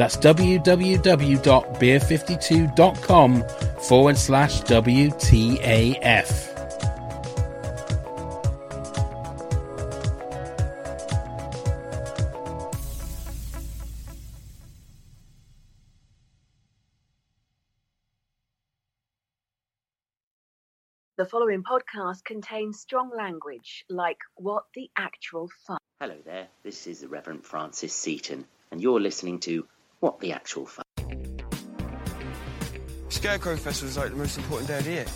That's www.beer52.com forward slash WTAF. The following podcast contains strong language like what the actual fuck. Hello there, this is the Reverend Francis Seaton, and you're listening to What the Actual Fuck. Scarecrow Festival is like the most important day of the year.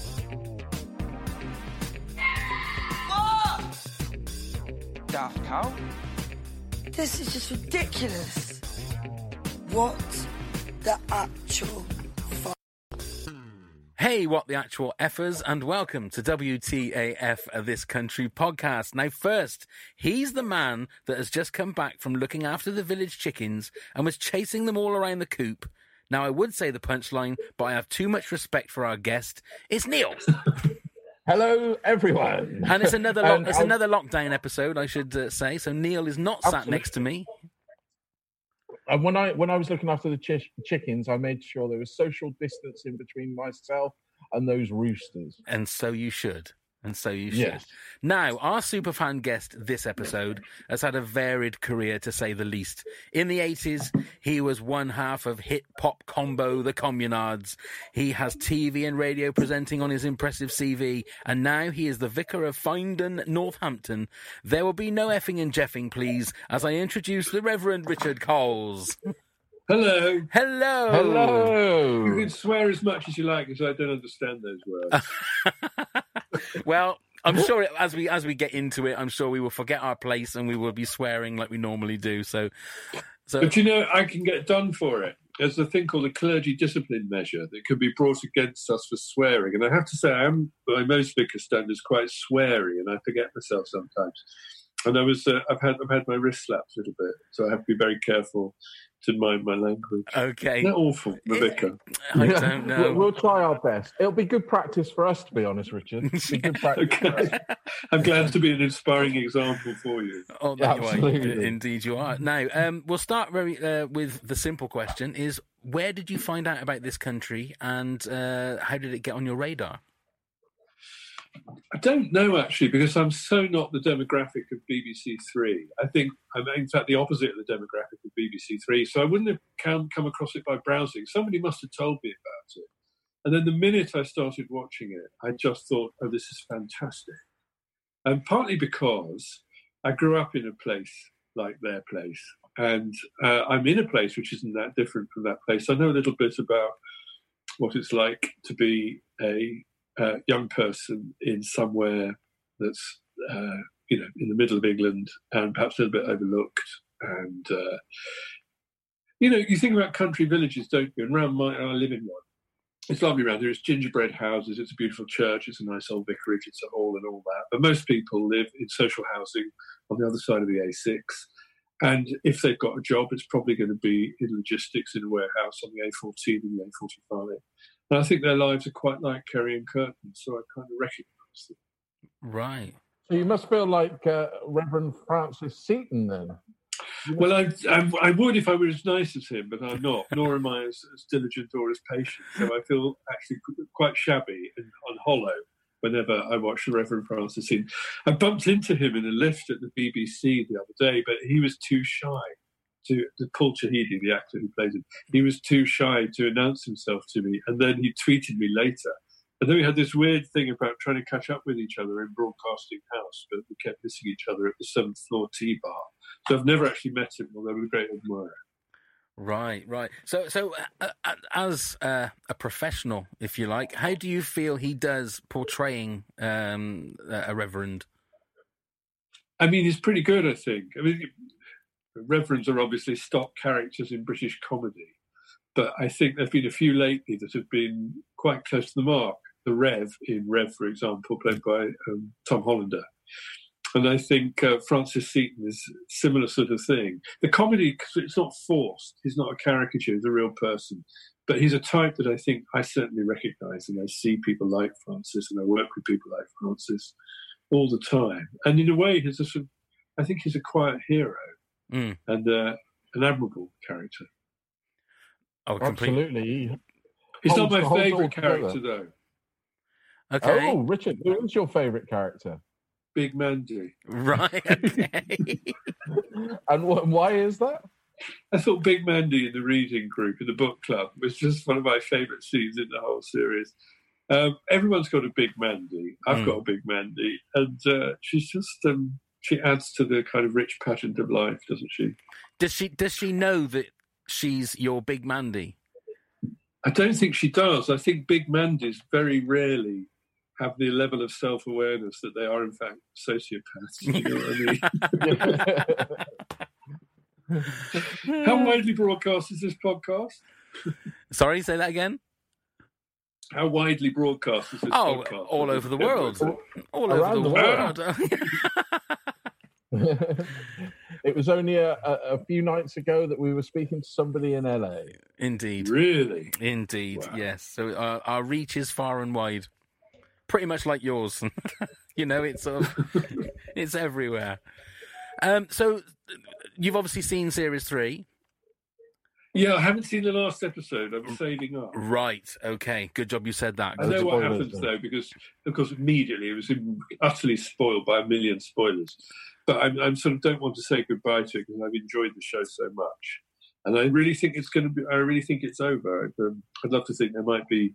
Daft Cow? This is just ridiculous. What the actual fuck? Hey, what the actual effers, and welcome to WTAF This Country podcast. Now, first, he's the man that has just come back from looking after the village chickens and was chasing them all around the coop. Now, I would say the punchline, but I have too much respect for our guest. It's Neil, Hello, everyone. and it's another lock, And it's I'll- another lockdown episode, I should uh, say. So Neil is not sat next to me. And when I when I was looking after the chi- chickens, I made sure there was social distancing between myself and those roosters. And so you should. And so you should. Yes. Now, our superfan guest this episode has had a varied career to say the least. In the 80s, he was one half of hit pop combo The Communards. He has TV and radio presenting on his impressive CV, and now he is the vicar of Finedon, Northampton. There will be no effing and jeffing, please, as I introduce the Reverend Richard Coles. Hello. Hello. Hello. You can swear as much as you like because I don't understand those words. well, I'm sure as we as we get into it, I'm sure we will forget our place and we will be swearing like we normally do. So, so but you know, I can get done for it. There's a thing called a clergy discipline measure that can be brought against us for swearing. And I have to say, I am, by most vicar standards, quite sweary and I forget myself sometimes. And I was, uh, I've had, I've had my wrist slapped a little bit, so I have to be very careful to mind my language. okay. Isn't that awful, the vicar? I don't We'll, know. we'll try our best. It'll be good practice for us, to be honest, Richard. It'll be good practice. Okay. I'm glad to be an inspiring example for you. Oh, that you are. Absolutely. Indeed, you are. Now, um, we'll start very uh, with the simple question: Is where did you find out about this country, and uh, how did it get on your radar? I don't know actually, because I'm so not the demographic of BBC Three. I think I'm in fact the opposite of the demographic of BBC Three. So I wouldn't have come, come across it by browsing. Somebody must have told me about it. And then the minute I started watching it, I just thought, oh, this is fantastic. And partly because I grew up in a place like their place. And uh, I'm in a place which isn't that different from that place. I know a little bit about what it's like to be a uh, young person in somewhere that's uh, you know in the middle of England and perhaps a little bit overlooked. And uh, you know, you think about country villages, don't you? And around my, I live in one. It's lovely around here. It's gingerbread houses. It's a beautiful church. It's a nice old vicarage. It's a hall and all that. But most people live in social housing on the other side of the A6. And if they've got a job, it's probably going to be in logistics in a warehouse on the A14 and the A45. And I think their lives are quite like Kerry and Kurtan's, so I kind of recognise them. Right. So you must feel like uh, Reverend Francis Seaton then. Well, I, I, I would if I were as nice as him, but I'm not, nor am I as, as diligent or as patient. So I feel actually quite shabby and, and hollow whenever I watch the Reverend Francis Seaton. I bumped into him in a lift at the BBC the other day, but he was too shy to, the Paul Chahidi, the actor who plays him, he was too shy to announce himself to me. And then he tweeted me later And then we had this weird thing about trying to catch up with each other in Broadcasting House, but we kept missing each other at the seventh floor tea bar. So I've never actually met him, although I'm a great admirer. Right, right. So, so uh, uh, as uh, a professional, if you like, how do you feel he does portraying um, a reverend? I mean, he's pretty good, I think. I mean, reverends are obviously stock characters in British comedy, but I think there've been a few lately that have been quite close to the mark. The Rev in Rev, for example, played by um, Tom Hollander. And I think uh, Francis Seaton is similar sort of thing. The comedy, it's not forced. He's not a caricature. He's a real person. But he's a type that I think I certainly recognise, and I see people like Francis, and I work with people like Francis all the time. And in a way, he's a sort of, I think he's a quiet hero Mm. and uh, an admirable character. Oh, completely. Absolutely. He's not my holds it favourite together. character, though. Okay. Oh, Richard, who is your favourite character? Big Mandy. Right. Okay. And wh- why is that? I thought Big Mandy in the reading group in the book club was just one of my favourite scenes in the whole series. Um, everyone's got a Big Mandy. I've Mm. got a Big Mandy, and uh, she's just um, she adds to the kind of rich pageant of life, doesn't she? does she does she know that she's your big Mandy? I don't think she does. I think Big Mandys very rarely have the level of self awareness that they are, in fact, sociopaths. You know what I mean? How widely broadcast is this podcast? Sorry, say that again. How widely broadcast is this Oh, podcast? all over the world. All over Around the, the world. it was only a, a, a few nights ago that we were speaking to somebody in LA. Indeed. Really? Indeed, Wow. yes. So our, our reach is far and wide, pretty much like yours. you know, it's sort of, it's everywhere. Um, so you've obviously seen series three, Yeah, I haven't seen the last episode. I'm saving up. right? Okay, good job you said that. I know what happens though, because of course immediately it was utterly spoiled by a million spoilers. But I'm, I'm sort of don't want to say goodbye to it because I've enjoyed the show so much, and I really think it's going to be. I really think it's over. I'd, um, I'd love to think there might be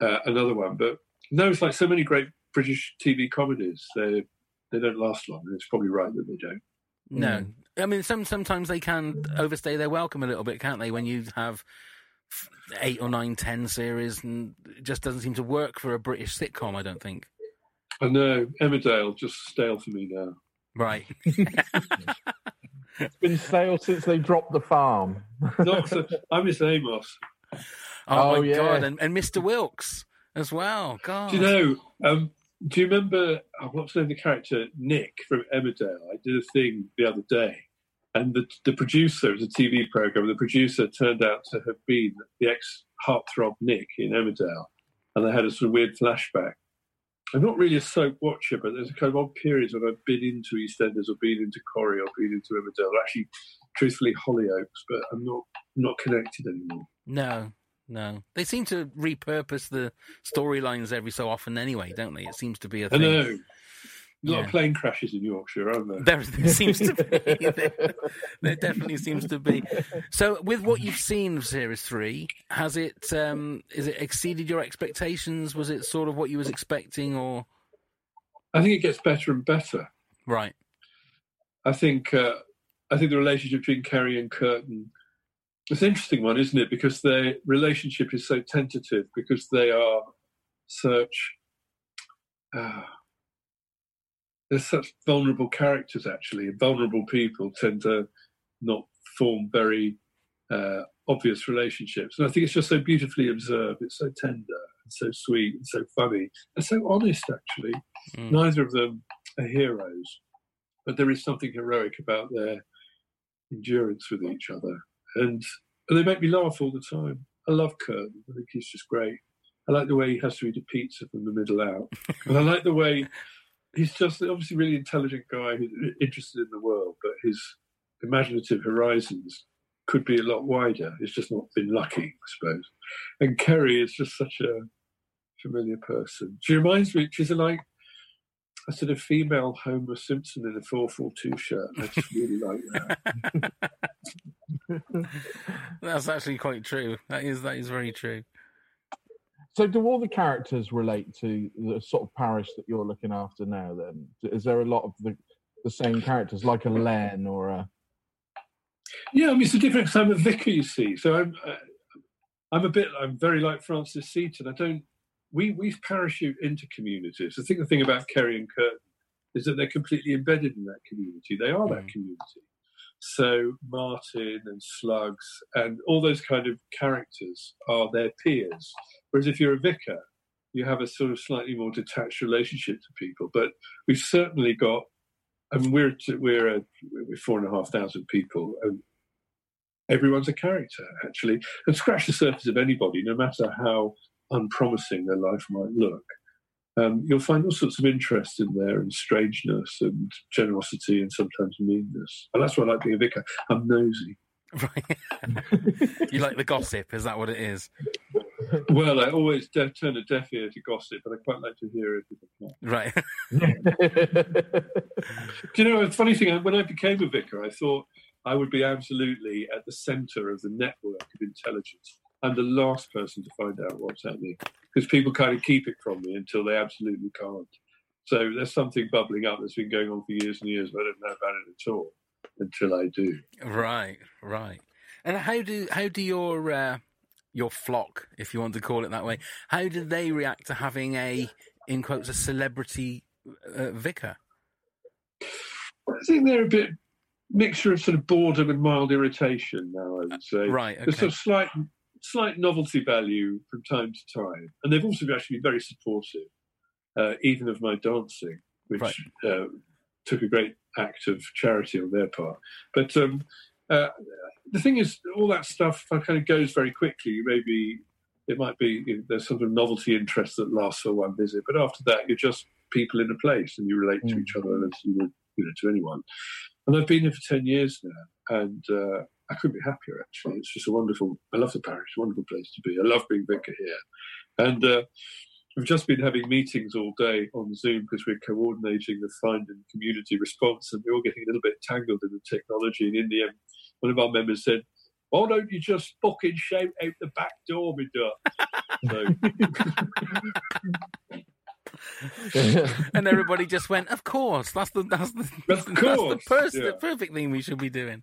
uh, another one, but no, it's like so many great British TV comedies. They they don't last long, and it's probably right that they don't. No, I mean some sometimes they can overstay their welcome a little bit, can't they? When you have eight or nine, ten series, and it just doesn't seem to work for a British sitcom. I don't think. I know Emmerdale just stale for me now. Right. It's been stale since they dropped the farm. Not so, I miss Amos. Oh, Oh, my yeah. god, and, and Mr. Wilkes as well. God. Do you know? Um, do you remember what's the name of the character Nick from Emmerdale? I did a thing the other day, and the the producer it was a TV program. The producer turned out to have been the ex heartthrob Nick in Emmerdale, and I had a sort of weird flashback. I'm not really a soap watcher, but there's a kind of odd periods when I've been into EastEnders or been into Corrie or been into Emmerdale. Or actually, truthfully, Hollyoaks, but I'm not not connected anymore. No, no. They seem to repurpose the storylines every so often anyway, don't they? It seems to be a thing. know. A lot Yeah. of plane crashes in Yorkshire, aren't there? There, there seems to be. There, there definitely seems to be. So, with what you've seen of Series Three, has it um, is it exceeded your expectations? Was it sort of what you was expecting, or I think it gets better and better. right? I think uh, I think the relationship between Kerry and Kurtan it's an interesting one, isn't it? Because their relationship is so tentative because they are such uh, they're such vulnerable characters. Actually, and vulnerable people tend to not form very uh, obvious relationships, and I think it's just so beautifully observed. It's so tender and so sweet and so funny and so honest. Actually, Mm. neither of them are heroes but there is something heroic about their endurance with each other. And, and they make me laugh all the time. I love Kurtan. I think he's just great. I like the way he has to eat a pizza from the middle out. and I like the way he's just obviously a really intelligent guy who's interested in the world, but his imaginative horizons could be a lot wider. He's just not been lucky, I suppose. And Kerry is just such a familiar person. She reminds me, she's like a sort of female Homer Simpson in a 442 shirt. I just really like that. That's actually quite true. That is that is very true. So, do all the characters relate to the sort of parish that you're looking after now? Then, is there a lot of the the same characters, like a Len or a? Yeah, I mean, it's a different. I'm a vicar, you see. So I'm, uh, I'm a bit. I'm very like Francis Seaton. I don't. We we parachute into communities. I think the thing about Kerry and Kurtan is that they're completely embedded in that community. They are that community. So Martin and Slugs and all those kind of characters are their peers. Whereas if you're a vicar, you have a sort of slightly more detached relationship to people. But we've certainly got. I mean, we're we're a, we're four and a half thousand people, and everyone's a character actually. And scratch the surface of anybody, no matter how unpromising their life might look. Um, you'll find all sorts of interest in there, and strangeness, and generosity, and sometimes meanness. And that's why I like being a vicar. I'm nosy. Right. you like the gossip? Is that what it is? Well, I always de- turn a deaf ear to gossip, but I quite like to hear it if I can. Right. Do you know, a funny thing, when I became a vicar, I thought I would be absolutely at the centre of the network of intelligence. I'm the last person to find out what's happening because people kind of keep it from me until they absolutely can't. So there's something bubbling up that's been going on for years and years, but I don't know about it at all until I do. Right, right. And how do how do your uh, your flock, if you want to call it that way, how do they react to having a in quotes a celebrity uh, vicar? I think they're a bit mixture of sort of boredom and mild irritation now. I would say. Right, There's okay. sort of slight slight novelty value from time to time, and they've also actually been very supportive, uh, even of my dancing, which Right. uh, took a great act of charity on their part. But um, uh, the thing is, all that stuff kind of goes very quickly. Maybe it might be you know, there's sort of novelty interest that lasts for one visit, but after that, you're just people in a place and you relate to each other as you would you know, to anyone. And I've been here for 10 years now, and uh, I couldn't be happier, actually. It's just a wonderful, I love the parish, wonderful place to be. I love being vicar here. And uh, we've just been having meetings all day on Zoom because we're coordinating the Finedon community response, and we're all getting a little bit tangled in the technology. And in the end, one of our members said, why don't you just fucking shout out the back door, me? So, and everybody just went, "Of course, that's the that's the Of that's the, pers- yeah. the perfect thing we should be doing."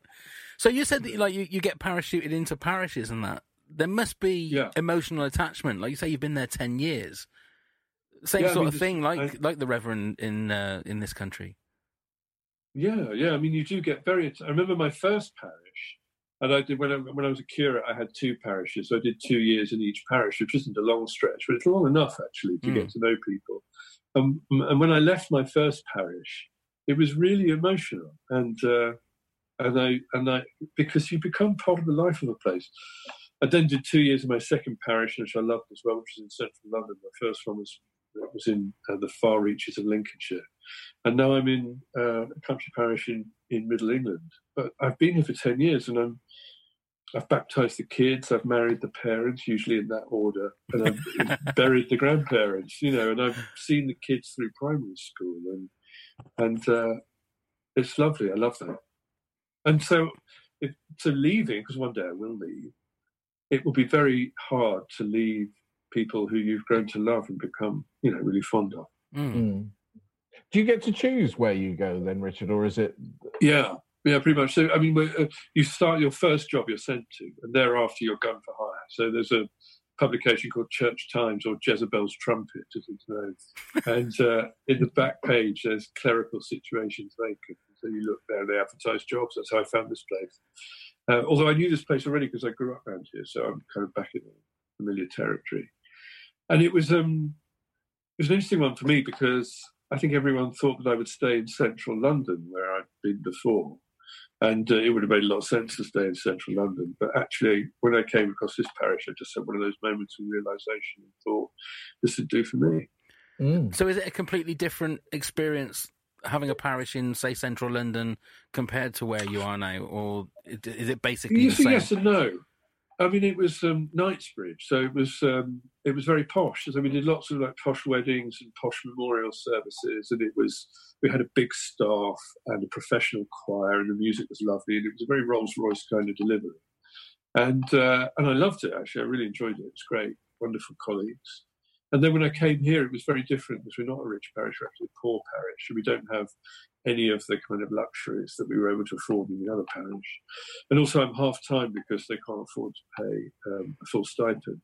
So you said that you, like you, you get parachuted into parishes and that there must be Yeah. emotional attachment. Like you say, you've been there ten years. Same Yeah, I sort mean, of thing, like I- like the Reverend in uh, in this country. Yeah, yeah. I mean, you do get very. I remember my first parish, and I did when I, when I was a curate. I had two parishes, so I did two years in each parish, which isn't a long stretch, but it's long enough actually to get to know people. Um, and when I left my first parish, it was really emotional, and uh, and I and I because you become part of the life of a place. I then did two years in my second parish, which I loved as well, which was in central London. My first one was was in uh, the far reaches of Lincolnshire and now I'm in uh, a country parish in, in Middle England. But I've been here for ten years, and I'm I've baptised the kids, I've married the parents, usually in that order, and I've buried the grandparents. You know, and I've seen the kids through primary school, and and uh, it's lovely. I love that. And so, if, so leaving because one day I will leave. It will be very hard to leave people who you've grown to love and become, you know, really fond of. Mm. Do you get to choose where you go then, Richard, or is it? Yeah, yeah, pretty much. So, I mean, uh, you start your first job you're sent to, and thereafter you're gun for hire. So there's a publication called Church Times or Jezebel's Trumpet, as it's known. and uh, in the back page, there's clerical situations vacant. So you look there, they advertise jobs. That's how I found this place. Uh, although I knew this place already because I grew up around here, so I'm kind of back in familiar territory. And it was um, it was an interesting one for me because I think everyone thought that I would stay in central London where I'd been before. And uh, it would have made a lot of sense to stay in central London. But actually, when I came across this parish, I just had one of those moments of realization and thought, this would do for me. Mm. So is it a completely different experience having a parish in, say, central London compared to where you are now, or is it basically You the see, same? yes and no. I mean, it was um, Knightsbridge, so it was um, it was very posh. So we did lots of like posh weddings and posh memorial services, and it was we had a big staff and a professional choir, and the music was lovely, and it was a very Rolls Royce kind of delivery. And uh, and I loved it actually. I really enjoyed it. It was great. wonderful colleagues. And then when I came here, it was very different because we're not a rich parish, we're actually a poor parish. And we don't have any of the kind of luxuries that we were able to afford in the other parish. And also, I'm half time because they can't afford to pay um, a full stipend.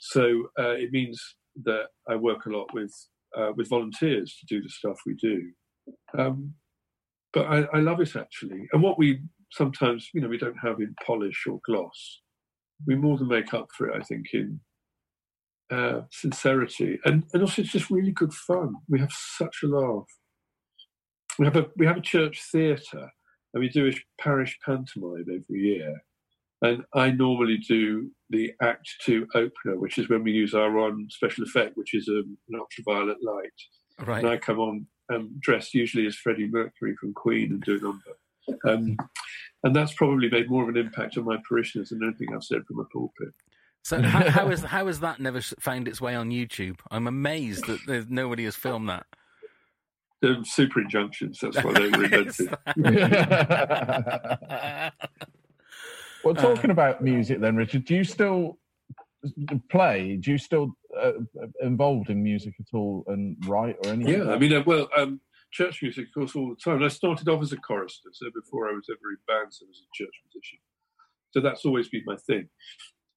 So uh, it means that I work a lot with uh, with volunteers to do the stuff we do. Um, but I, I love it actually. And what we sometimes, you know, we don't have in polish or gloss. We more than make up for it, I think, in uh, sincerity, and and also it's just really good fun. We have such a laugh. We have a we have a church theatre, and we do a parish pantomime every year. And I normally do the Act Two opener, which is when we use our own special effect, which is um, an ultraviolet light. Right. And I come on um, dressed usually as Freddie Mercury from Queen and do a number. Um, and that's probably made more of an impact on my parishioners than anything I've said from a pulpit. So how, how is how has that never found its way on YouTube? I'm amazed that nobody has filmed that. The super injunctions, that's why they were invented. Well, talking about music, then, Richard, do you still play? Do you still uh, involved in music at all and write or anything? Yeah, I mean, uh, well, um, church music, of course, all the time. And I started off as a chorister, so before I was ever in bands, I was a church musician. So that's always been my thing.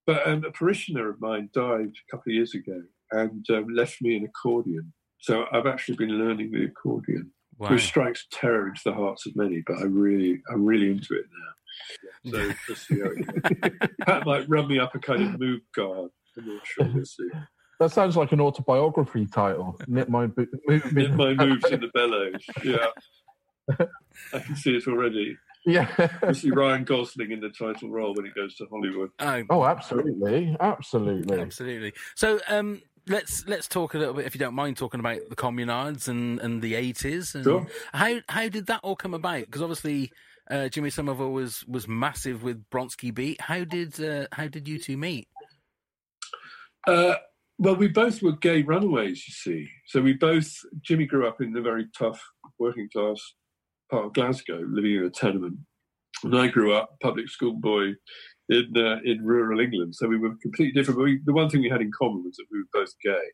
But um, a parishioner of mine died a couple of years ago and um, left me an accordion. So I've actually been learning the accordion, Wow. which strikes terror into the hearts of many. But I really, I'm really into it now. So let's see how it. Pat might run me up a kind of move guard. I'm not sure. We'll see. That sounds like an autobiography title. Knit my bo- move. Knit my moves in the bellows. Yeah. I can see it already. Yeah. We'll see Ryan Gosling in the title role when he goes to Hollywood. Oh, Oh, absolutely, absolutely. absolutely. So um, let's let's talk a little bit, if you don't mind, talking about the communards and, and the eighties. Sure. How how did that all come about? Because obviously uh, Jimmy Somerville was was massive with Bronski Beat. How did uh, how did you two meet? Uh, well, we both were gay runaways, you see. So we both, Jimmy grew up in the very tough working class part of Glasgow, living in a tenement. And I grew up public school boy in uh, in rural England. So we were completely different. But we, the one thing we had in common was that we were both gay.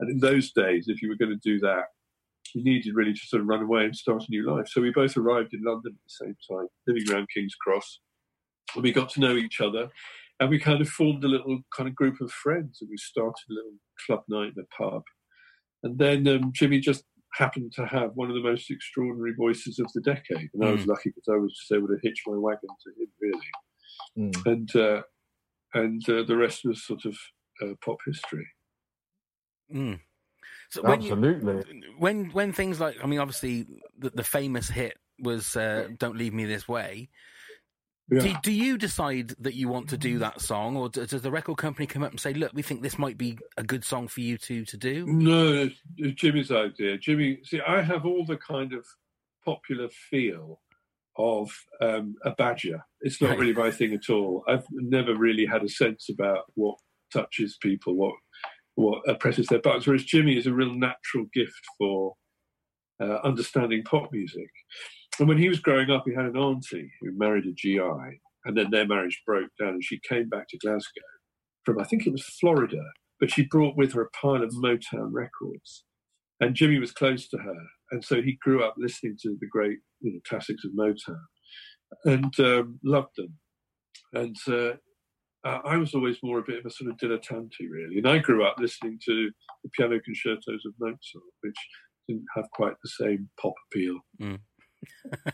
And in those days, if you were going to do that, you needed really to sort of run away and start a new life. So we both arrived in London at the same time, living around King's Cross. And we got to know each other and we kind of formed a little kind of group of friends and we started a little club night in a pub. And then um, Jimmy just happened to have one of the most extraordinary voices of the decade. And I was lucky because I was just able to hitch my wagon to him, really. Mm. And, uh, and uh, the rest was sort of uh, pop history. Mm. So when you, Absolutely. when when things like I mean, obviously the, the famous hit was uh, "Don't Leave Me This Way." Yeah. Do, do you decide that you want to do that song, or does the record company come up and say, "Look, we think this might be a good song for you two to do"? No, it's it's Jimmy's idea. Jimmy, see, I have all the kind of popular feel of um, a badger. It's not really my thing at all. I've never really had a sense about what touches people, what what uh, presses their buttons. Whereas Jimmy is a real natural gift for uh, understanding pop music. And when he was growing up, he had an auntie who married a GI, and then their marriage broke down, and she came back to Glasgow from I think it was Florida, but she brought with her a pile of Motown records. And Jimmy was close to her, and so he grew up listening to the great you know, classics of Motown, and um, loved them. And uh, uh, I was always more a bit of a sort of dilettante, really. And I grew up listening to the piano concertos of Mozart, which didn't have quite the same pop appeal.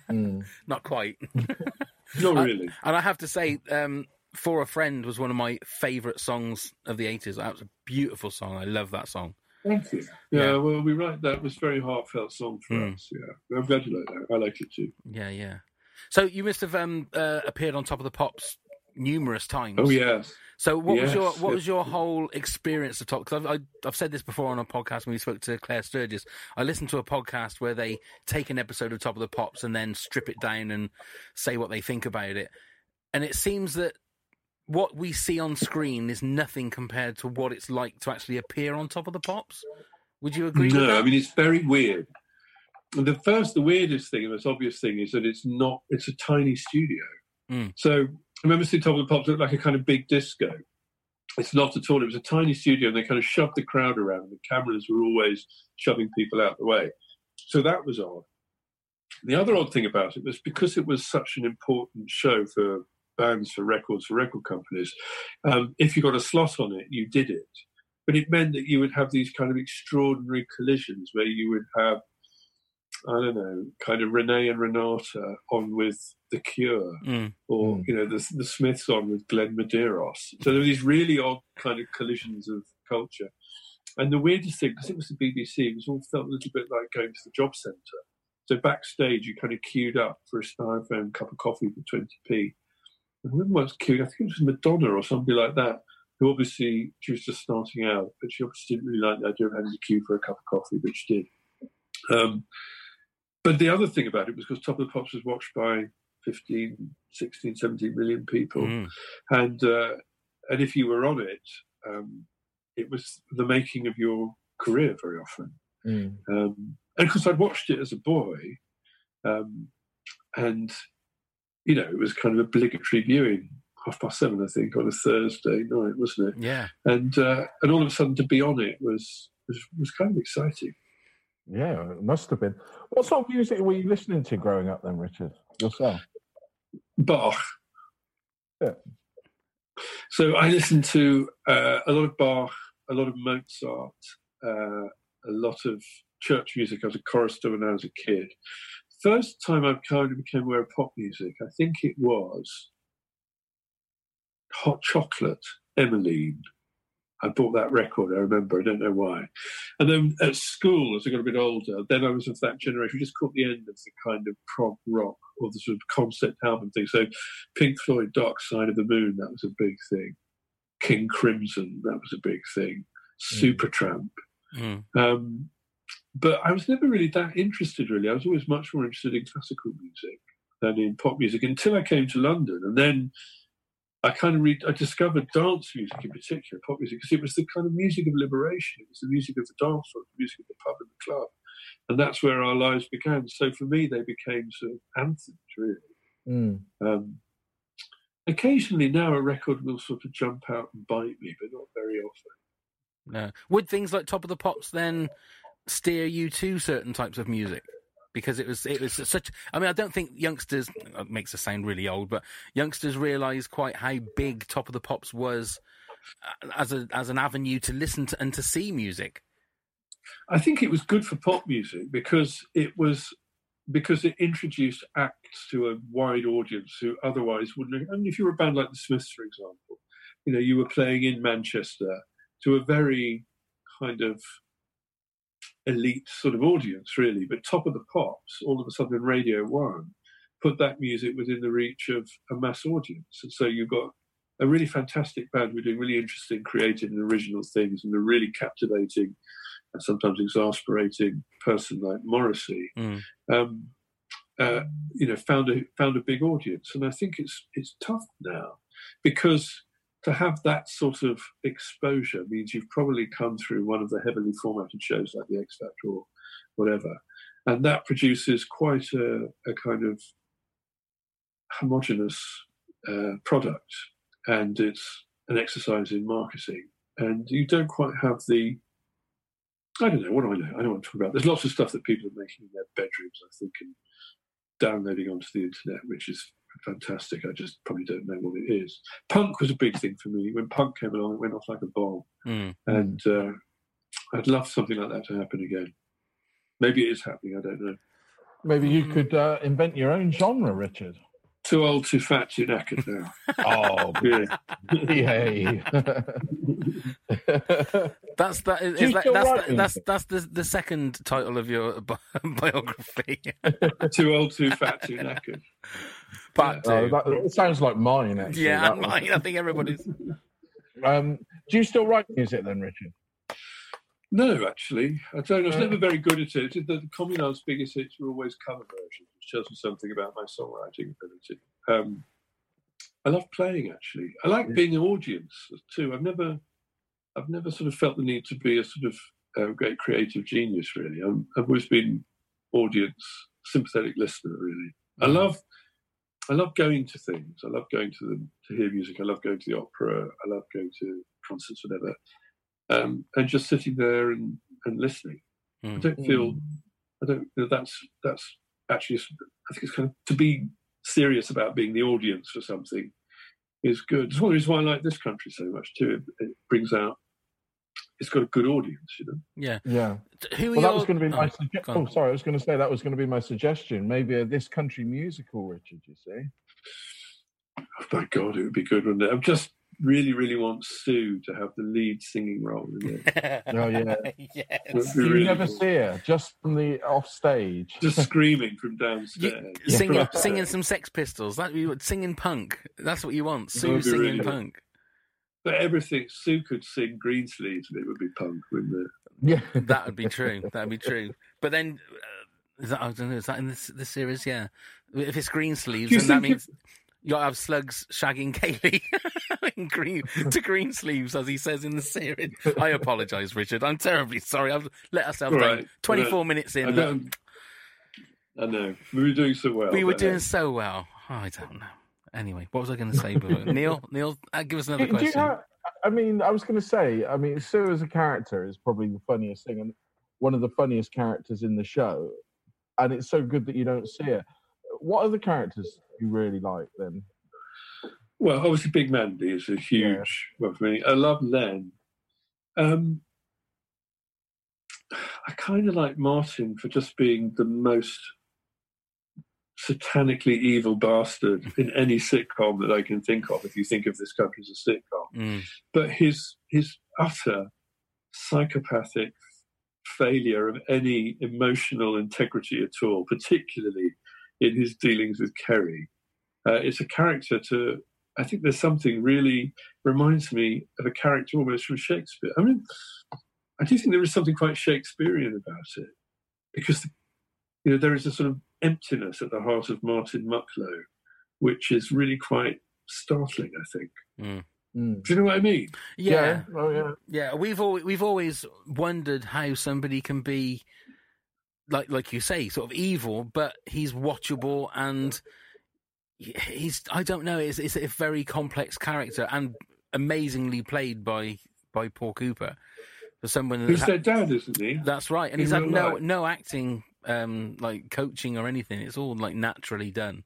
Mm. Not quite. Not I- really. And I have to say, um, "For a Friend" was one of my favourite songs of the eighties. That was a beautiful song. I love that song. Thank you. Yeah, Yeah. well, we write that was a very heartfelt song for Mm. us. Yeah, I'm glad you like that. I like it too. Yeah, yeah. So you must have um, uh, appeared on Top of the Pops numerous times. Oh yes. So what was your what yes. was your whole experience of Top? Because I've, I- I've said this before on a podcast when we spoke to Claire Sturgis. I listened to a podcast where they take an episode of Top of the Pops and then strip it down and say what they think about it. And it seems that what we see on screen is nothing compared to what it's like to actually appear on Top of the Pops. Would you agree with No? I mean it's very weird. The first, the weirdest thing, the most obvious thing, is that it's not. It's a tiny studio. Mm. So I remember seeing Top of the Pops looked like a kind of big disco, it's not at all. It was a tiny studio, and they kind of shoved the crowd around. The cameras were always shoving people out the way, so that was odd. The other odd thing about it was because it was such an important show for bands, for records, for record companies. Um, if you got a slot on it, you did it, but it meant that you would have these kind of extraordinary collisions where you would have I don't know, kind of Renee and Renato on with The Cure, Mm. or you know the the Smiths on with Glenn Medeiros. So there were these really odd kind of collisions of culture. And the weirdest thing, because it was the BBC, it was all felt a little bit like going to the job centre. So backstage, you kind of queued up for a styrofoam cup of coffee for 20p. Who was queuing? I think it was Madonna or somebody like that, who obviously, she was just starting out, but she obviously didn't really like the idea of having to queue for a cup of coffee, but she did. Um, but the other thing about it was because Top of the Pops was watched by 15, 16, 17 million people. Mm. And, uh, and if you were on it, um, it was the making of your career very often. Mm. Um, and because I'd watched it as a boy, um, and you know, it was kind of obligatory viewing, half past seven, I think, on a Thursday night, wasn't it? Yeah. And uh, and all of a sudden to be on it was was, was kind of exciting. Yeah, it must have been. What sort of music were you listening to growing up then, Richard? Yourself? Bach. Yeah. So I listened to uh, a lot of Bach, a lot of Mozart, uh, a lot of church music. I was a chorister when I was a kid. First time I kind of became aware of pop music, I think it was Hot Chocolate, Emmeline. I bought that record, I remember, I don't know why. And then at school, as I got a bit older, then I was of that generation, we just caught the end of the kind of prog rock or the sort of concept album thing. So Pink Floyd, Dark Side of the Moon, that was a big thing. King Crimson, that was a big thing. Supertramp. Mm. Um, but I was never really that interested, really. I was always much more interested in classical music than in pop music until I came to London. And then I kind of re- I discovered dance music in particular, pop music, because it was the kind of music of liberation. It was the music of the dance floor, the music of the pub and the club. And that's where our lives began. So for me, they became sort of anthems, really. Mm. Um, occasionally now a record will sort of jump out and bite me, but not very often. No. Would things like Top of the Pops then steer you to certain types of music? Because it was it was such. I mean, I don't think youngsters makes us sound really old, but youngsters realise quite how big Top of the Pops was uh, as a as an avenue to listen to and to see music. I think it was good for pop music because it was because it introduced acts to a wide audience who otherwise wouldn't. I if you were a band like the Smiths, for example, you know, you were playing in Manchester to a very kind of elite sort of audience, really. But Top of the Pops, all of a sudden, Radio One put that music within the reach of a mass audience, and so you've got a really fantastic band who were doing really interesting, creative, and original things, and a really captivating and sometimes exasperating person like Morrissey, Mm. um, uh, you know, found a found a big audience, and I think it's it's tough now because to have that sort of exposure means you've probably come through one of the heavily formatted shows like the X Factor or whatever, and that produces quite a, a kind of homogenous uh, product, and it's an exercise in marketing, and you don't quite have the I don't know. What do I know? I don't want to talk about. There's lots of stuff that people are making in their bedrooms, I think, and downloading onto the internet, which is fantastic. I just probably don't know what it is. Punk was a big thing for me. When punk came along, it went off like a bomb, Mm. and uh, I'd love something like that to happen again. Maybe it is happening. I don't know. Maybe you could uh, invent your own genre, Richard. Too old, too fat, too knackered now. Oh, Yeah. yay. That's that. Is, is that, that's write the, that's that's the the second title of your bi- biography. too old, too fat, too knackered. Part Oh, two. that, it sounds like mine, actually. yeah, and mine. I think everybody's. Um, do you still write music then, Richard? No, actually, I don't. I was Uh. never very good at it. The, the Communard's biggest hits were always cover versions, which tells me something about my songwriting ability. Um, I love playing. Actually, I like being an audience too. I've never, I've never sort of felt the need to be a sort of uh, great creative genius. Really, I'm, I've always been audience, sympathetic listener. Really, I love. I love going to things. I love going to the, to hear music. I love going to the opera. I love going to concerts, whatever, um, and just sitting there and, and listening. I Mm. don't feel. I don't. you know, That's that's actually. I think it's kind of to be serious about being the audience for something is good. It's one of the reasons why I like this country so much too. It, it brings out. It's got a good audience, you know. Yeah. Yeah. Who are Well, that your- was going to be my. oh, sugge- go on. oh, sorry. I was going to say that was going to be my suggestion. Maybe a this country musical, Richard. You see. Oh my God, it would be good, wouldn't it? I just really, really want Sue to have the lead singing role in it. Oh yeah. yes. Would You really never cool. see her just from the off stage. Just screaming from You, downstairs. singing, Yeah. singing some Sex Pistols. That you would singing punk. That's what you want. Sue singing really good. punk. But everything, Sue could sing Greensleeves and it would be punk, wouldn't it? yeah. That would be true. That would be true. But then, uh, is that I don't know. Is that in this this series? Yeah. If it's green sleeves, Do then that means you got have slugs shagging Kaylee in green to green sleeves, as he says in the series. I apologise, Richard. I'm terribly sorry. I've let ourselves All down. right. Twenty I minutes in. look, don't. I know we were doing so well. we were doing uh, so well. I don't know. Anyway, what was I going to say? Before? Neil, Neil, uh, give us another Do- do you question. have- I mean, I was going to say, I mean, Sue as a character is probably the funniest thing and one of the funniest characters in the show. And it's so good that you don't see it. What other characters do you really like then? Well, obviously, Big Mandy is a huge one for me. I love Len. Um, I kind of like Martin for just being the most satanically evil bastard in any sitcom that I can think of. If you think of this country as a sitcom, Mm. but his his utter psychopathic failure of any emotional integrity at all, particularly in his dealings with Kerry, uh, it's a character to. I think there's something really reminds me of a character almost from Shakespeare. I mean, I do think there is something quite Shakespearean about it because you know there is a sort of emptiness at the heart of Martin Mucklowe, which is really quite startling. I think. Mm. Mm. Do you know what I mean? Yeah, Oh, yeah. yeah. We've always, we've always wondered how somebody can be like like you say, sort of evil, but he's watchable and he's I don't know. It's it's a very complex character and amazingly played by by Paul Cooper for someone Who's that their dad, isn't he? That's right, and in he's had no life? no acting, um, like coaching or anything. It's all like naturally done.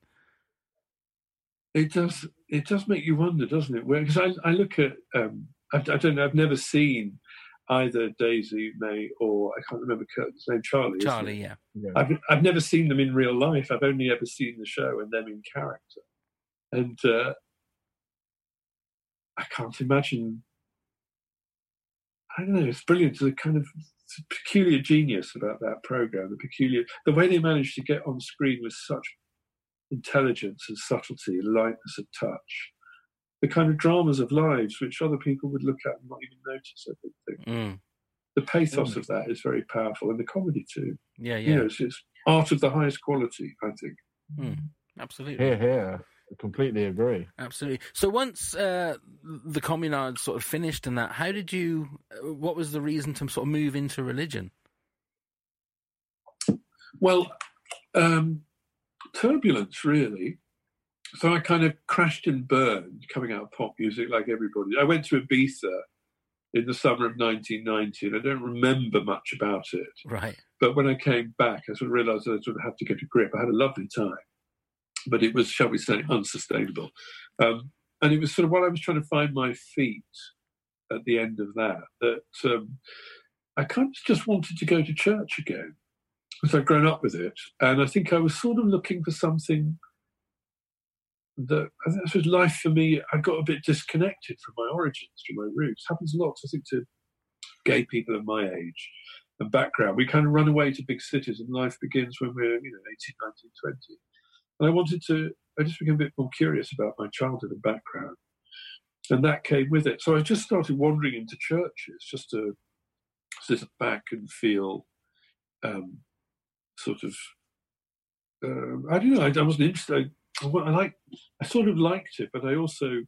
It does. It does make you wonder, doesn't it? Because I, I look at. Um, I, I don't know. I've never seen either Daisy May or I can't remember Kurt's name. Charlie. Charlie, yeah, yeah. I've I've never seen them in real life. I've only ever seen the show and them in character, and uh, I can't imagine. I don't know. It's brilliant. There's a kind of peculiar genius about that program. The peculiar, the way they managed to get on screen with such intelligence and subtlety and lightness of touch. The kind of dramas of lives which other people would look at and not even notice. I think. think. mm. The pathos Mm. of that is very powerful, and the comedy too. yeah, You yeah, know, it's, it's art of the highest quality. I think. mm. absolutely. Here, here. I completely agree. Absolutely. So once uh, the communard sort of finished and that, how did you? uh, What was the reason to sort of move into religion? Well, um, turbulence, really. So I kind of crashed and burned coming out of pop music like everybody. I went to Ibiza in the summer of 1990, and I don't remember much about it. Right. But when I came back, I sort of realised that I sort of had to get a grip. I had a lovely time, but it was, shall we say, unsustainable. Um, and it was sort of while I was trying to find my feet at the end of that that um, I kind of just wanted to go to church again because I'd grown up with it, and I think I was sort of looking for something that I think this was life for me. I got a bit disconnected from my origins, from my roots. happens a lot, I think, to gay people of my age and background. We kind of run away to big cities, and life begins when we're, you know, 18, 19, 20. And I wanted to, I just became a bit more curious about my childhood and background. And that came with it. So I just started wandering into churches just to sit back and feel um, sort of, um, I don't know, I, I wasn't interested. I, I, like, I sort of liked it, but I also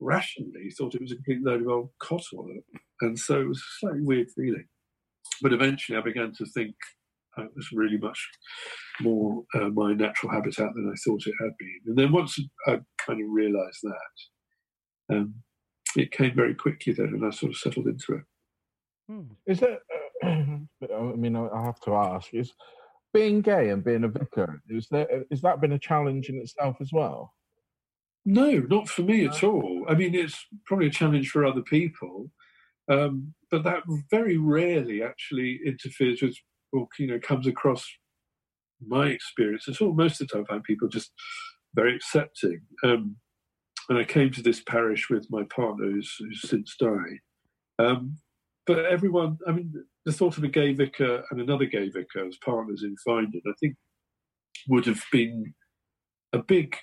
rationally thought it was a complete load of old codswallop. And so it was a slightly weird feeling. But eventually I began to think, it was really much more uh, my natural habitat than I thought it had been. And then once I kind of realised that, um, it came very quickly then, and I sort of settled into it. Is it? Uh, I mean, I I have to ask: Is being gay and being a vicar is there? Is that been a challenge in itself as well? No, not for me at all. I mean, it's probably a challenge for other people, um, but that very rarely actually interferes with or you know comes across my experience at all. Most of the time, I find people just very accepting. Um, and I came to this parish with my partner who's, who's since died. Um, but everyone, I mean, the thought of a gay vicar and another gay vicar as partners in Finedon, I think, would have been a big,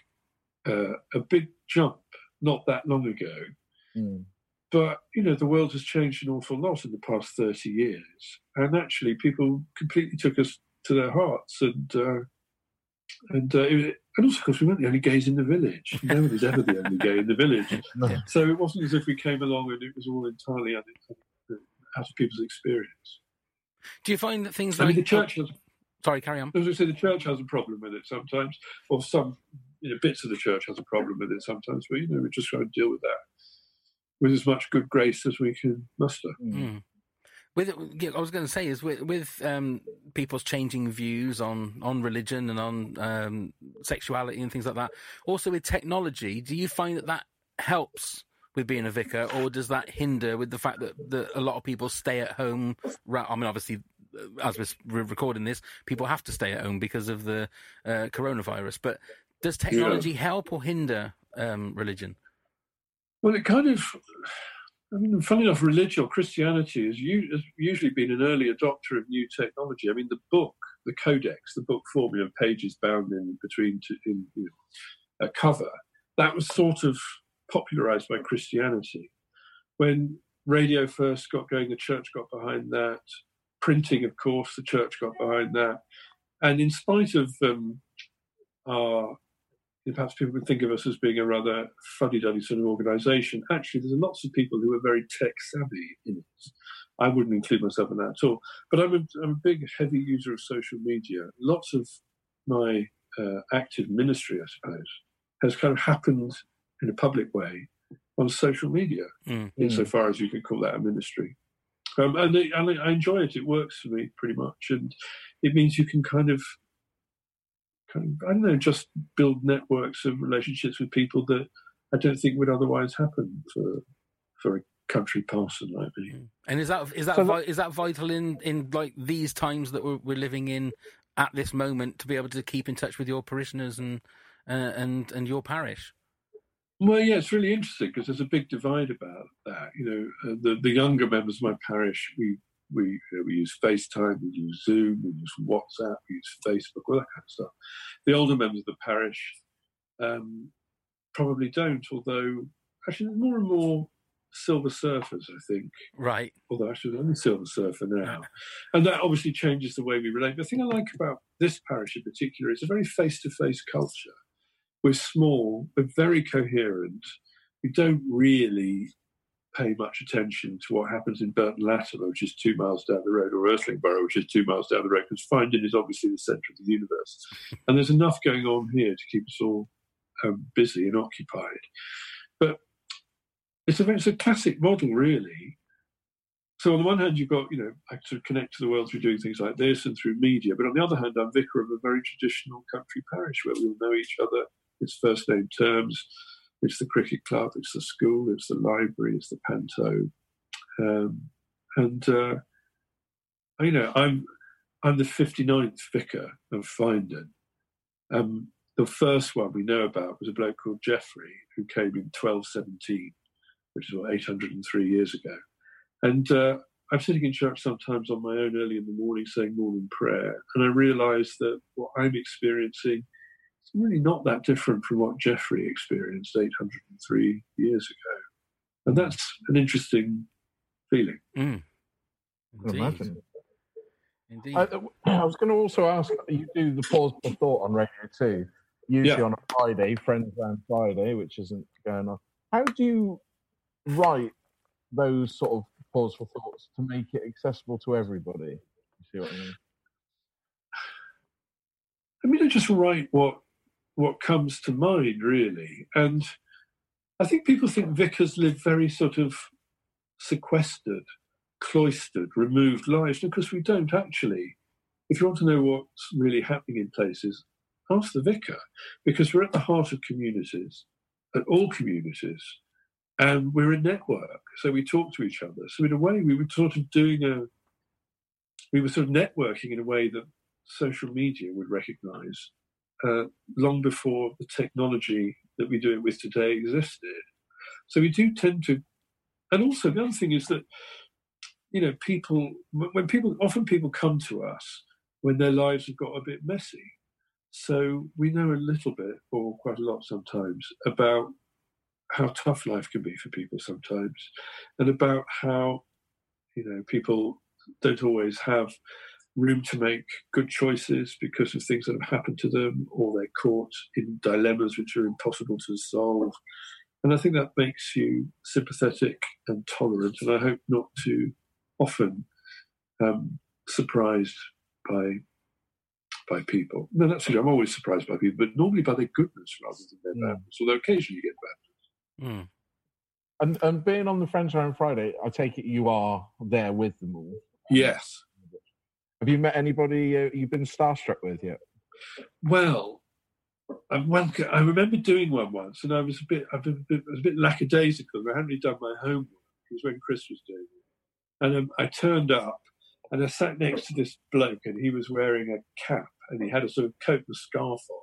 uh, a big jump not that long ago. Mm. But you know, the world has changed an awful lot in the past thirty years, and actually, people completely took us to their hearts, and uh, and uh, it, and also because we weren't the only gays in the village. No one Nobody's ever the only gay in the village, so it wasn't as if we came along and it was all entirely out of people's experience. Do you find that things I like mean, the church has. Sorry, carry on. As I say, the church has a problem with it sometimes, or some you know bits of the church has a problem with it sometimes. But you know, we're just try to deal with that with as much good grace as we can muster. Mm. With I was going to say is with with um, people's changing views on on religion and on um, sexuality and things like that. Also with technology, do you find that that helps with being a vicar, or does that hinder with the fact that, that a lot of people stay at home? ra- I mean, obviously, uh, as we're recording this, people have to stay at home because of the uh, coronavirus. But does technology help or hinder um, religion? Well, it kind of. I mean, funny enough, religion or Christianity has, usually been an early adopter of new technology. I mean, the book, the codex, the book form of pages bound in between two, in a cover, that was sort of popularized by Christianity. When radio first got going, the church got behind that. Printing, of course, the church got behind that. And in spite of um, our perhaps people would think of us as being a rather fuddy-duddy sort of organisation. Actually, there's lots of people who are very tech savvy in it. I wouldn't include myself in that at all. But I'm a, I'm a big, heavy user of social media. Lots of my uh, active ministry, I suppose, has kind of happened in a public way on social media, Mm. insofar as you could call that a ministry. Um, and, it, and I enjoy it. It works for me pretty much, and it means you can kind of kind of, I don't know, just build networks of relationships with people that I don't think would otherwise happen for for a country parson like me. And is that is that So vi- is that vital in in like these times that we're, we're living in at this moment to be able to keep in touch with your parishioners and uh, and and your parish? Well, yeah, it's really interesting because there's a big divide about that. You know, uh, the the younger members of my parish, we we we use FaceTime, we use Zoom, we use WhatsApp, we use Facebook, all that kind of stuff. The older members of the parish um, probably don't, although actually there's more and more silver surfers, I think. Right. although actually I'm a silver surfer now. And that obviously changes the way we relate. The thing I like about this parish in particular is a very face to face culture. We're small, we're very coherent. We don't really pay much attention to what happens in Burton Latimer, which is two miles down the road, or Irthlingborough, which is two miles down the road, because Finedon is obviously the centre of the universe. And there's enough going on here to keep us all um, busy and occupied. But it's a, it's a classic model, really. So on the one hand, you've got, you know, I sort of connect to the world through doing things like this and through media. But on the other hand, I'm vicar of a very traditional country parish where we all know each other. It's first name terms. It's the cricket club. It's the school. It's the library. It's the panto. Um, and uh, you know, I'm I'm the 59th vicar of Finedon. Um, the first one we know about was a bloke called Geoffrey who came in 1217, which is what 803 years ago. And uh, I'm sitting in church sometimes on my own early in the morning saying morning prayer, and I realise that what I'm experiencing really not that different from what Geoffrey experienced 803 years ago. And that's an interesting feeling. Mm. I. Indeed. I, I was going to also ask you do the pause for thought on Radio 2, usually Yeah. on a Friday, Friends Round Friday, which isn't going on. How do you write those sort of pause for thoughts to make it accessible to everybody? You see what I mean? I mean, I just write what what comes to mind, really. And I think people think vicars live very sort of sequestered, cloistered, removed lives, because we don't actually. If you want to know what's really happening in places, ask the vicar, because we're at the heart of communities, at all communities, and we're a network. So we talk to each other. So in a way, we were sort of doing a, we were sort of networking in a way that social media would recognise uh, long before the technology that we do it with today existed. So we do tend to, and also the other thing is that, you know, people when people often people come to us when their lives have got a bit messy. So we know a little bit, or quite a lot sometimes, about how tough life can be for people sometimes, and about how, you know, people don't always have room to make good choices because of things that have happened to them, or they're caught in dilemmas which are impossible to solve. And I think that makes you sympathetic and tolerant, and I hope not too often um, surprised by by people. No, that's true. I'm always surprised by people, but normally by their goodness rather than their Yeah. badness. Although occasionally you get badness. Mm. And and being on the Friends on Friday, I take it you are there with them all. Yes. Have you met anybody uh, you've been starstruck with yet? Well, I, I remember doing one once, and I was a bit, I've been a bit, I was a bit lackadaisical. I hadn't really done my homework. It was when Chris was doing it, and um, I turned up, and I sat next to this bloke, and he was wearing a cap, and he had a sort of coat and scarf on.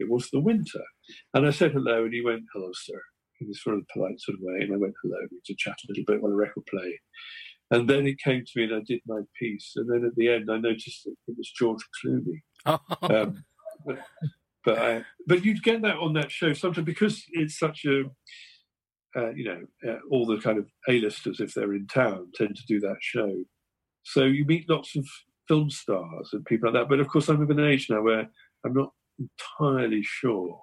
It was the winter, and I said hello, and he went, "Hello, sir," in this sort of polite sort of way, and I went, "Hello," to chat a little bit while the record played. And then it came to me, and I did my piece. And then at the end, I noticed that it was George Clooney. Um, but, but I, but you'd get that on that show sometimes because it's such a, uh, you know, uh, all the kind of A-listers, if they're in town, tend to do that show. So you meet lots of film stars and people like that. But of course, I'm of an age now where I'm not entirely sure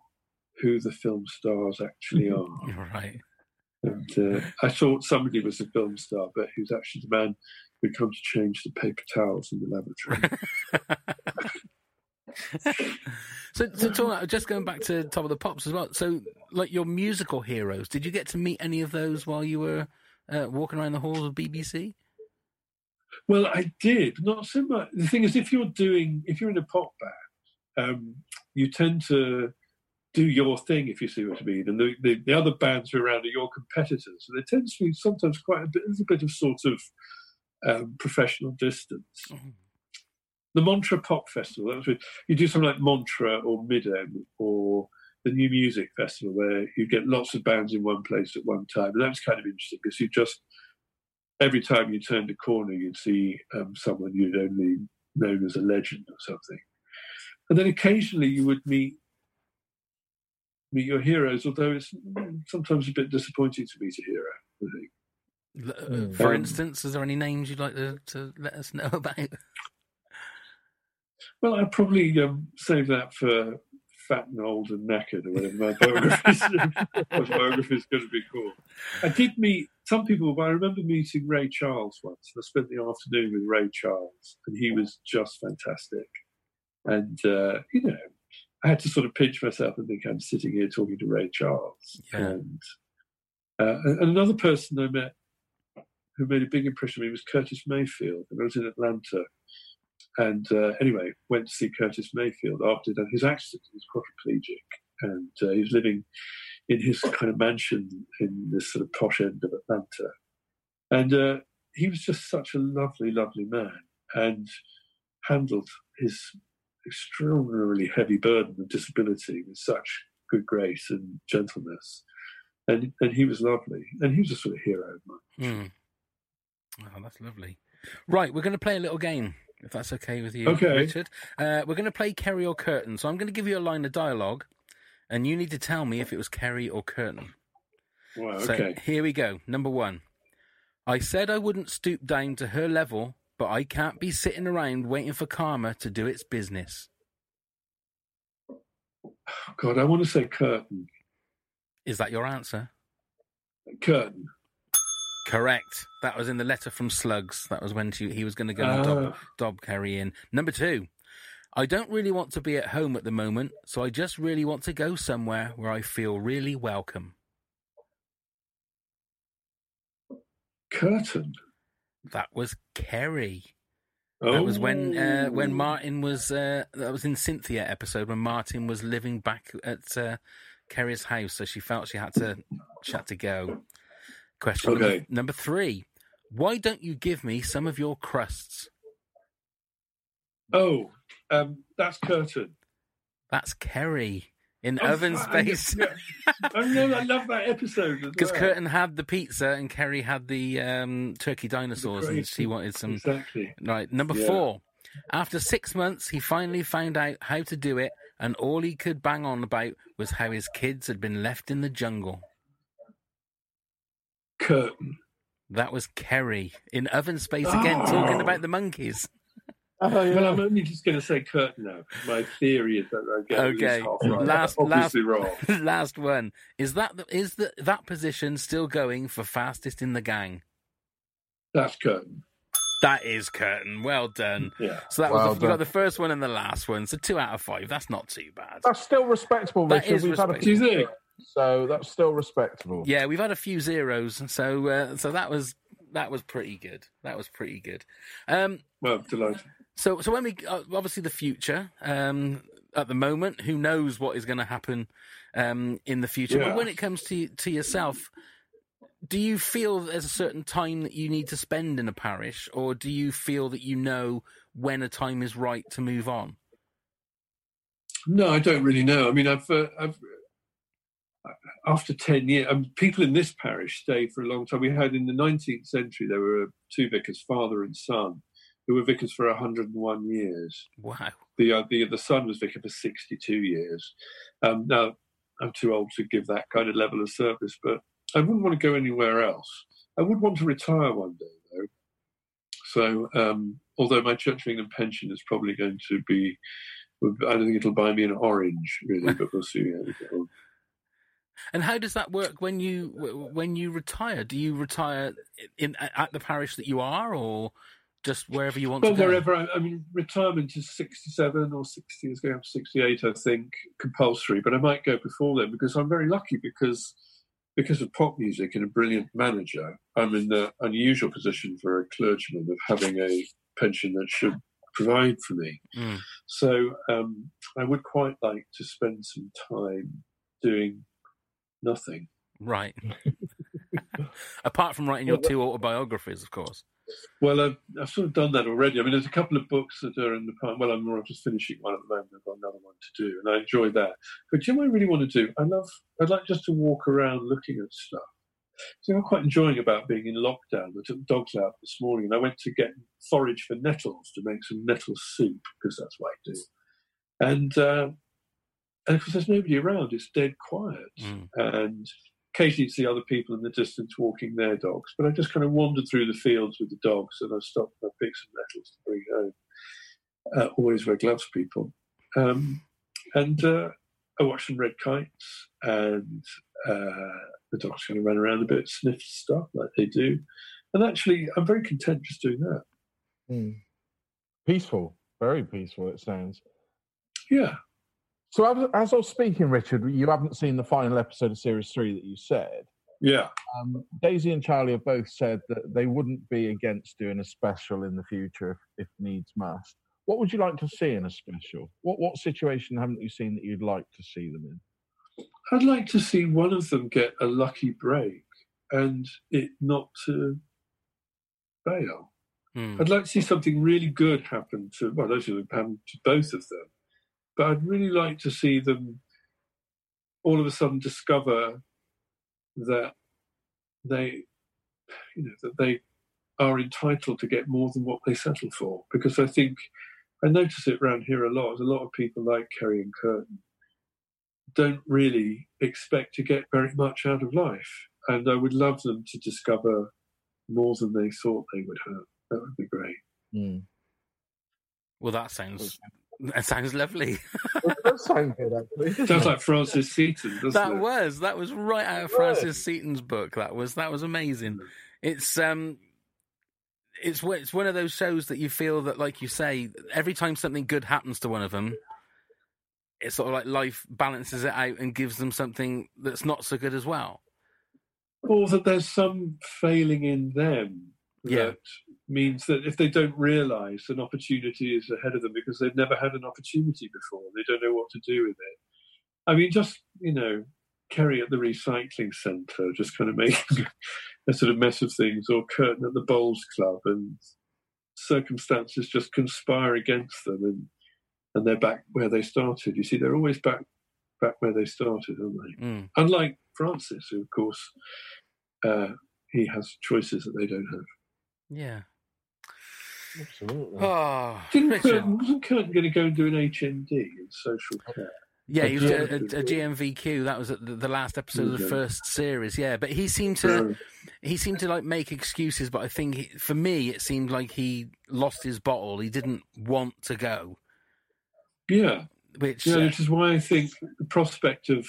who the film stars actually are. You're right. And uh, I thought somebody was a film star, but he was actually the man who'd come to change the paper towels in the laboratory. So, so talk just going back to Top of the Pops as well. So, like your musical heroes, did you get to meet any of those while you were uh, walking around the halls of BBC? Well, I did not so much. The thing is, if you're doing, if you're in a pop band, um, you tend to do your thing, if you see what I mean, and the, the, the other bands who are around are your competitors. So there tends to be sometimes quite a bit, there's a bit of sort of um, professional distance. The Montreux Pop Festival, that was with, you do something like Montreux or Midem or the New Music Festival, where you get lots of bands in one place at one time, and that was kind of interesting because you just every time you turned a corner, you'd see um, someone you'd only known as a legend or something. And then occasionally you would meet meet your heroes, although it's sometimes a bit disappointing to meet a hero. I think. L- uh, For Um, instance, is there any names you'd like to, to let us know about? Well, I'd probably um, save that for fat and old and knackered or whatever my biography my biography is going to be called. I did meet some people, but I remember meeting Ray Charles once. And I spent the afternoon with Ray Charles, and he was just fantastic. And uh, you know, I had to sort of pinch myself and think I'm sitting here talking to Ray Charles. Yeah. And, uh, and another person I met who made a big impression on me was Curtis Mayfield. And I was in Atlanta. And uh, anyway, went to see Curtis Mayfield after he'd had his accident. He was quadriplegic. And uh, he was living in his kind of mansion in this sort of posh end of Atlanta. And uh, he was just such a lovely, lovely man and handled his extraordinarily heavy burden of disability with such good grace and gentleness. And, and he was lovely. And he was a sort of hero of mine. Hmm. Oh, that's lovely. Right, we're going to play a little game, if that's okay with you, Okay. Richard. Uh, we're going to play Kerry or Kurtan. So I'm going to give you a line of dialogue, and you need to tell me if it was Kerry or Kurtan. Wow, So okay. here we go. Number one. I said I wouldn't stoop down to her level, but I can't be sitting around waiting for karma to do its business. God, I want to say Kurtan. Is that your answer? Kurtan. Correct. That was in the letter from Slugs. That was when she, he was going to go and dob, Ah. dob Kerry in. Number two. I don't really want to be at home at the moment, so I just really want to go somewhere where I feel really welcome. Kurtan. That was Kerry. That was when uh, when Oh. Martin was uh, that was in Cynthia episode when Martin was living back at uh, Kerry's house, so she felt she had to she had to go. Question number, Okay. number three: Why don't you give me some of your crusts? Oh, um, that's Kurtan. That's Kerry in Oh, oven fuck, I space. just- I know. I love that episode Because well. Kurtan had the pizza and Kerry had the um, turkey dinosaurs, and she wanted some. Exactly. Right, number Yeah. four. After six months, he finally found out how to do it, and all he could bang on about was how his kids had been left in the jungle. Kurtan. That was Kerry in oven space again, Oh. talking about the monkeys. Oh, Well, I'm only just going to say Kurtan now. My theory is that I get at least Okay, half right. last obviously last wrong. last one is that the, is the, that position still going for fastest in the gang? That's Kurtan. That is Kurtan. Well done. Yeah. So that Well was the, you got the first one and the last one. So two out of five. That's not too bad. That's still respectable, That Richard. is We've had a respectable. Do so that's still respectable. Yeah, we've had a few zeros, so uh, so that was that was pretty good. That was pretty good. Um, Well, delighted. So so when we uh, obviously the future um, at the moment, who knows what is going to happen um, in the future? Yeah. But when it comes to to yourself, do you feel there's a certain time that you need to spend in a parish, or do you feel that you know when a time is right to move on? No, I don't really know. I mean, I've, uh, I've after ten years, um, people in this parish stay for a long time. We had in the 19th century there were two vicars, father and son, who were vicars for 101 years. Wow. The uh, the the son was vicar for 62 years. Um, now I'm too old to give that kind of level of service, but I wouldn't want to go anywhere else. I would want to retire one day, though. So, um, although my Church of England pension is probably going to be, I don't think it'll buy me an orange, really, but we'll see how we get. And how does that work when you when you retire? Do you retire in at the parish that you are, or just wherever you want Well, to go? wherever I, I mean, retirement is 67 or 60, is going up to 68, I think, compulsory. But I might go before then because I'm very lucky because because of pop music and a brilliant manager. I'm in the unusual position for a clergyman of having a pension that should provide for me. Mm. So um, I would quite like to spend some time doing nothing. Right. Apart from writing your two autobiographies, of course. Well, I've, I've sort of done that already. I mean, there's a couple of books that are in the pipe. Well, I'm, I'm just finishing one at the moment. I've got another one to do, and I enjoy that. But do you know what I really want to do? I love. I'd like just to walk around looking at stuff. So I'm quite enjoying about being in lockdown. I took the dogs out this morning, and I went to get forage for nettles to make some nettle soup because that's what I do. And uh, and because there's nobody around, it's dead quiet Mm. and occasionally see other people in the distance walking their dogs. But I just kind of wandered through the fields with the dogs and I stopped and I picked some nettles to bring home. Uh, always wear gloves, people. Um, and uh, I watched some red kites and uh, the dogs kind of ran around a bit, sniffed stuff like they do. And actually, I'm very content just doing that. Hmm. Peaceful, very peaceful. It sounds. Yeah. So as, as I was speaking, Richard, you haven't seen the final episode of series three that you said. Yeah. Um, Daisy and Charlie have both said that they wouldn't be against doing a special in the future if, if needs must. What would you like to see in a special? What what situation haven't you seen that you'd like to see them in? I'd like to see one of them get a lucky break and it not to fail. Mm. I'd like to see something really good happen to, well, those who happen to both of them. But I'd really like to see them all of a sudden discover that they, you know, that they are entitled to get more than what they settle for. Because I think I notice it around here a lot. A lot of people like Kerry and Kurtan don't really expect to get very much out of life. And I would love them to discover more than they thought they would have. That would be great. Hmm. Well, that sounds that sounds lovely. It does sound good, actually. Sounds like Francis Seaton, doesn't that it? was that was right out of Francis Seaton's book. That was that was amazing. It's um, it's one- it's one of those shows that you feel that, like you say, every time something good happens to one of them, it's sort of like life balances it out and gives them something that's not so good as well. or that there's some failing in them Yeah. that means that if they don't realise an opportunity is ahead of them because they've never had an opportunity before, they don't know what to do with it. I mean, just you know, Kerry at the recycling centre, just kind of making a sort of mess of things, or Kurtan at the bowls club, and circumstances just conspire against them, and and they're back where they started. You see, they're always back back where they started, aren't they? Mm. Unlike Francis, who of course uh, he has choices that they don't have. Yeah. Absolutely. Oh, Didn't Richard. Kurtan, wasn't Kurtan going to go and do an HND in social care? Yeah, he was a, a, a GNVQ. That was the, the last episode of the first series. Yeah, but he seemed to No. he seemed to like make excuses. But I think he, for me, it seemed like he lost his bottle. He didn't want to go, Yeah, which yeah, uh, which is why I think the prospect of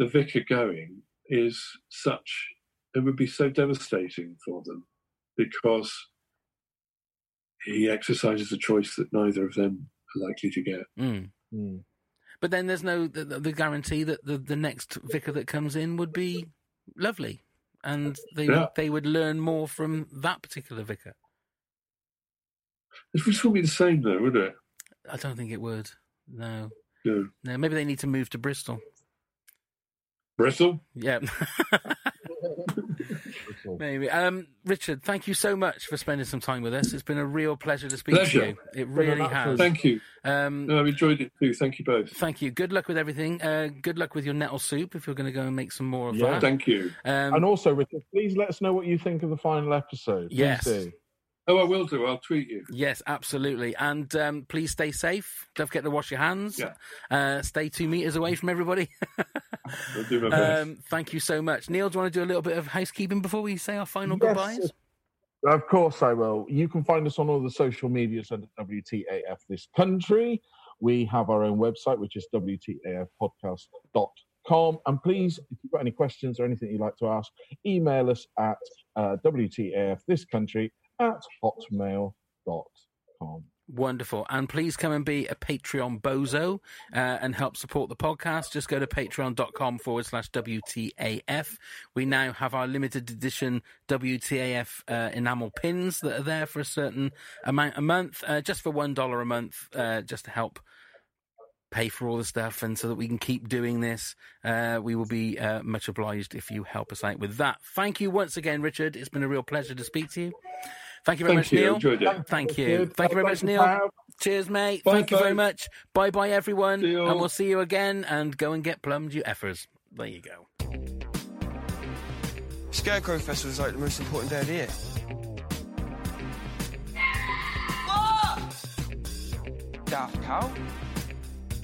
the vicar going is such. It would be so devastating for them because he exercises a choice that neither of them are likely to get. mm. Mm. But then there's no the, the guarantee that the, the next vicar that comes in would be lovely, and they Yeah. they would learn more from that particular vicar. It wouldn't be the same, though, would it? I don't think it would. No, No. no. Maybe they need to move to Bristol. Bristol? Yeah. Maybe. Um, Richard, thank you so much for spending some time with us. It's been a real pleasure to speak to you. It really has. Thank you. Um, No, I've enjoyed it too. Thank you both. thank you. Good luck with everything. Uh, good luck with your nettle soup if you're going to go and make some more of Yeah. that. Thank you. Um, And also, Richard, please let us know what you think of the final episode. Please Yes. do. Oh, I will do. I'll tweet you. Yes, absolutely. And um, please stay safe. Don't forget to wash your hands. Yeah. Uh, stay two meters away from everybody. I'll do my best. um, thank you so much. Neil, do you want to do a little bit of housekeeping before we say our final Yes, goodbyes? Of course, I will. You can find us on all the social medias under WTAF This Country. We have our own website, which is WTAFpodcast.com. And please, if you've got any questions or anything you'd like to ask, email us at uh, WTAFThisCountry at hotmail.com. Wonderful. And please come and be a Patreon bozo uh, and help support the podcast. Just go to patreon.com forward slash WTAF. We now have our limited edition WTAF uh, enamel pins that are there for a certain amount a month, uh, just for $1 a month, uh, just to help pay for all the stuff and so that we can keep doing this. Uh, we will be uh, much obliged if you help us out with that. Thank you once again, Richard. It's been a real pleasure to speak to you. Thank you very Thank much, you. Neil. Enjoyed it. Thank you. Good. Thank you very much, Neil. Pav. Cheers, mate. Bye, Thank you very much. Bye bye, everyone. See you. And we'll see you again. And go and get plumbed, you effers. There you go. Scarecrow Festival is like the most important day of the year. Daft Cow?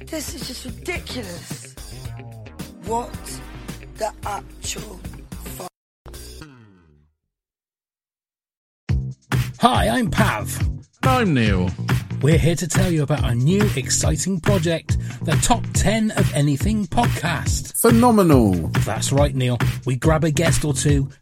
This is just ridiculous. What the actual Hi, I'm Pav. I'm Neil. We're here to tell you about our new exciting project, the Top 10 of Anything podcast. Phenomenal. That's right, Neil. We grab a guest or two,